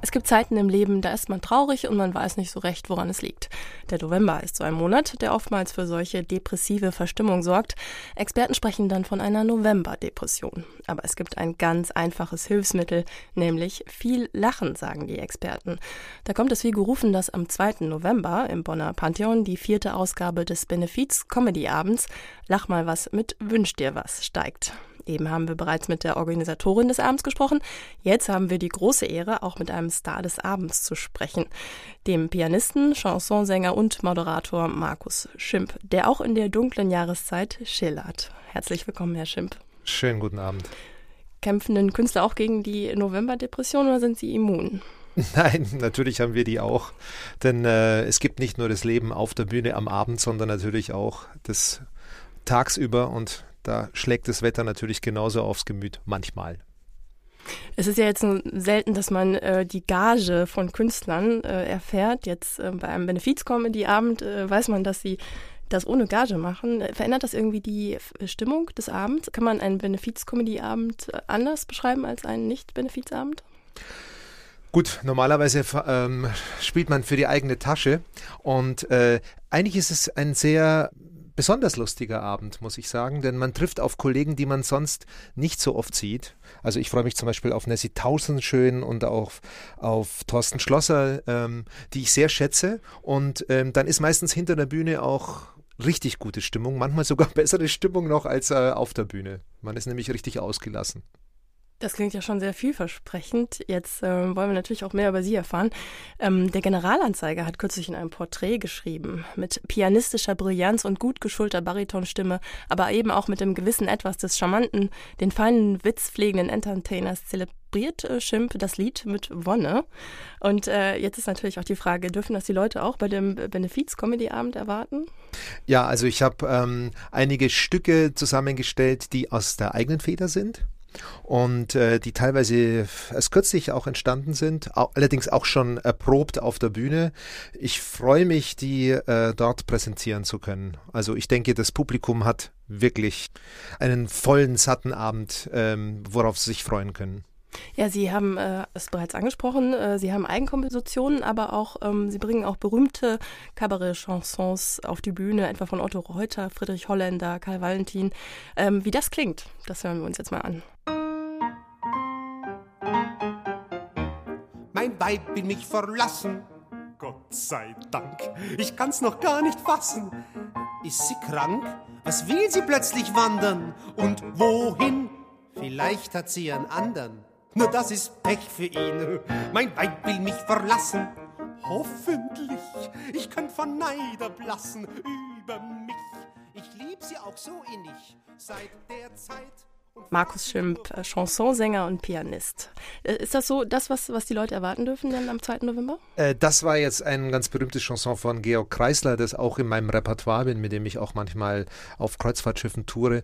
Es gibt Zeiten im Leben, da ist man traurig und man weiß nicht so recht, woran es liegt. Der November ist so ein Monat, der oftmals für solche depressive Verstimmung sorgt. Experten sprechen dann von einer Novemberdepression. Aber es gibt ein ganz einfaches Hilfsmittel, nämlich viel Lachen, sagen die Experten. Da kommt es wie gerufen, dass am 2. November im Bonner Pantheon die vierte Ausgabe des Benefiz Comedy Abends Lach mal was mit Wünsch dir was steigt. Eben haben wir bereits mit der Organisatorin des Abends gesprochen. Jetzt haben wir die große Ehre, auch mit einem Star des Abends zu sprechen, dem Pianisten, Chansonsänger und Moderator Markus Schimp, der auch in der dunklen Jahreszeit schillert. Herzlich willkommen, Herr Schimp. Schönen guten Abend. Kämpfen denn Künstler auch gegen die Novemberdepression oder sind sie immun? Nein, natürlich haben wir die auch. Denn äh, es gibt nicht nur das Leben auf der Bühne am Abend, sondern natürlich auch das tagsüber und da schlägt das Wetter natürlich genauso aufs Gemüt, manchmal. Es ist ja jetzt selten, dass man äh, die Gage von Künstlern äh, erfährt. Jetzt äh, bei einem Benefiz-Comedy-Abend äh, weiß man, dass sie das ohne Gage machen. Verändert das irgendwie die Stimmung des Abends? Kann man einen Benefiz-Comedy-Abend äh, anders beschreiben als einen Nicht-Benefiz-Abend? Gut, normalerweise ähm, spielt man für die eigene Tasche und äh, eigentlich ist es ein sehr besonders lustiger Abend, muss ich sagen, denn man trifft auf Kollegen, die man sonst nicht so oft sieht. Also ich freue mich zum Beispiel auf Nessie Tausendschön und auf, auf Thorsten Schlosser, ähm, die ich sehr schätze. Und ähm, dann ist meistens hinter der Bühne auch richtig gute Stimmung, manchmal sogar bessere Stimmung noch als äh, auf der Bühne. Man ist nämlich richtig ausgelassen. Das klingt ja schon sehr vielversprechend. Jetzt äh, wollen wir natürlich auch mehr über Sie erfahren. Ähm, der Generalanzeiger hat kürzlich in einem Porträt geschrieben, mit pianistischer Brillanz und gut geschulter Baritonstimme, aber eben auch mit dem gewissen Etwas des charmanten, den feinen, witzpflegenden Entertainers zelebriert äh, Schimp das Lied mit Wonne. Und äh, jetzt ist natürlich auch die Frage, dürfen das die Leute auch bei dem Benefiz-Comedy-Abend erwarten? Ja, also ich habe ähm, einige Stücke zusammengestellt, die aus der eigenen Feder sind und äh, die teilweise erst kürzlich auch entstanden sind, auch, allerdings auch schon erprobt auf der Bühne. Ich freue mich, die äh, dort präsentieren zu können. Also ich denke, das Publikum hat wirklich einen vollen, satten Abend, ähm, worauf sie sich freuen können. Ja, Sie haben äh, es bereits angesprochen, äh, Sie haben Eigenkompositionen, aber auch ähm, Sie bringen auch berühmte Kabarett-Chansons auf die Bühne, etwa von Otto Reuter, Friedrich Holländer, Karl Valentin. Ähm, wie das klingt, das hören wir uns jetzt mal an. Mein Weib will mich verlassen. Gott sei Dank, ich kann's noch gar nicht fassen. Ist sie krank? Was will sie plötzlich wandern? Und wohin? Vielleicht hat sie einen anderen. Nur das ist Pech für ihn. Mein Weib will mich verlassen. Hoffentlich, ich kann von Neid erblassen über mich. Ich lieb sie auch so innig seit der Zeit. Markus Schimpf, äh, Chansonsänger und Pianist. Äh, ist das so das, was, was die Leute erwarten dürfen denn am 2. November? Äh, das war jetzt ein ganz berühmtes Chanson von Georg Kreisler, das auch in meinem Repertoire bin, mit dem ich auch manchmal auf Kreuzfahrtschiffen toure.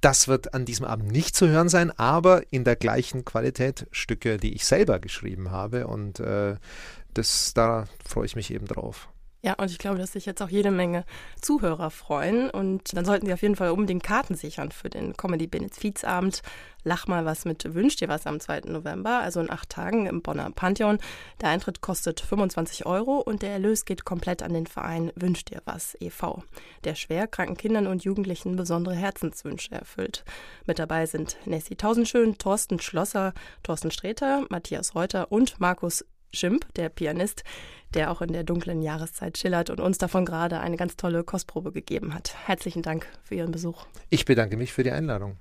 Das wird an diesem Abend nicht zu hören sein, aber in der gleichen Qualität Stücke, die ich selber geschrieben habe. Und äh, das, da freue ich mich eben drauf. Ja, und ich glaube, dass sich jetzt auch jede Menge Zuhörer freuen. Und dann sollten Sie auf jeden Fall unbedingt Karten sichern für den Comedy Benefizabend. Lach mal was mit Wünsch dir was am 2. November, also in acht Tagen im Bonner Pantheon. Der Eintritt kostet 25 Euro und der Erlös geht komplett an den Verein Wünsch dir was e.V., der schwerkranken Kindern und Jugendlichen besondere Herzenswünsche erfüllt. Mit dabei sind Nessie Tausendschön, Thorsten Schlosser, Thorsten Sträter, Matthias Reuter und Markus Schimp, der Pianist, der auch in der dunklen Jahreszeit schillert und uns davon gerade eine ganz tolle Kostprobe gegeben hat. Herzlichen Dank für Ihren Besuch. Ich bedanke mich für die Einladung.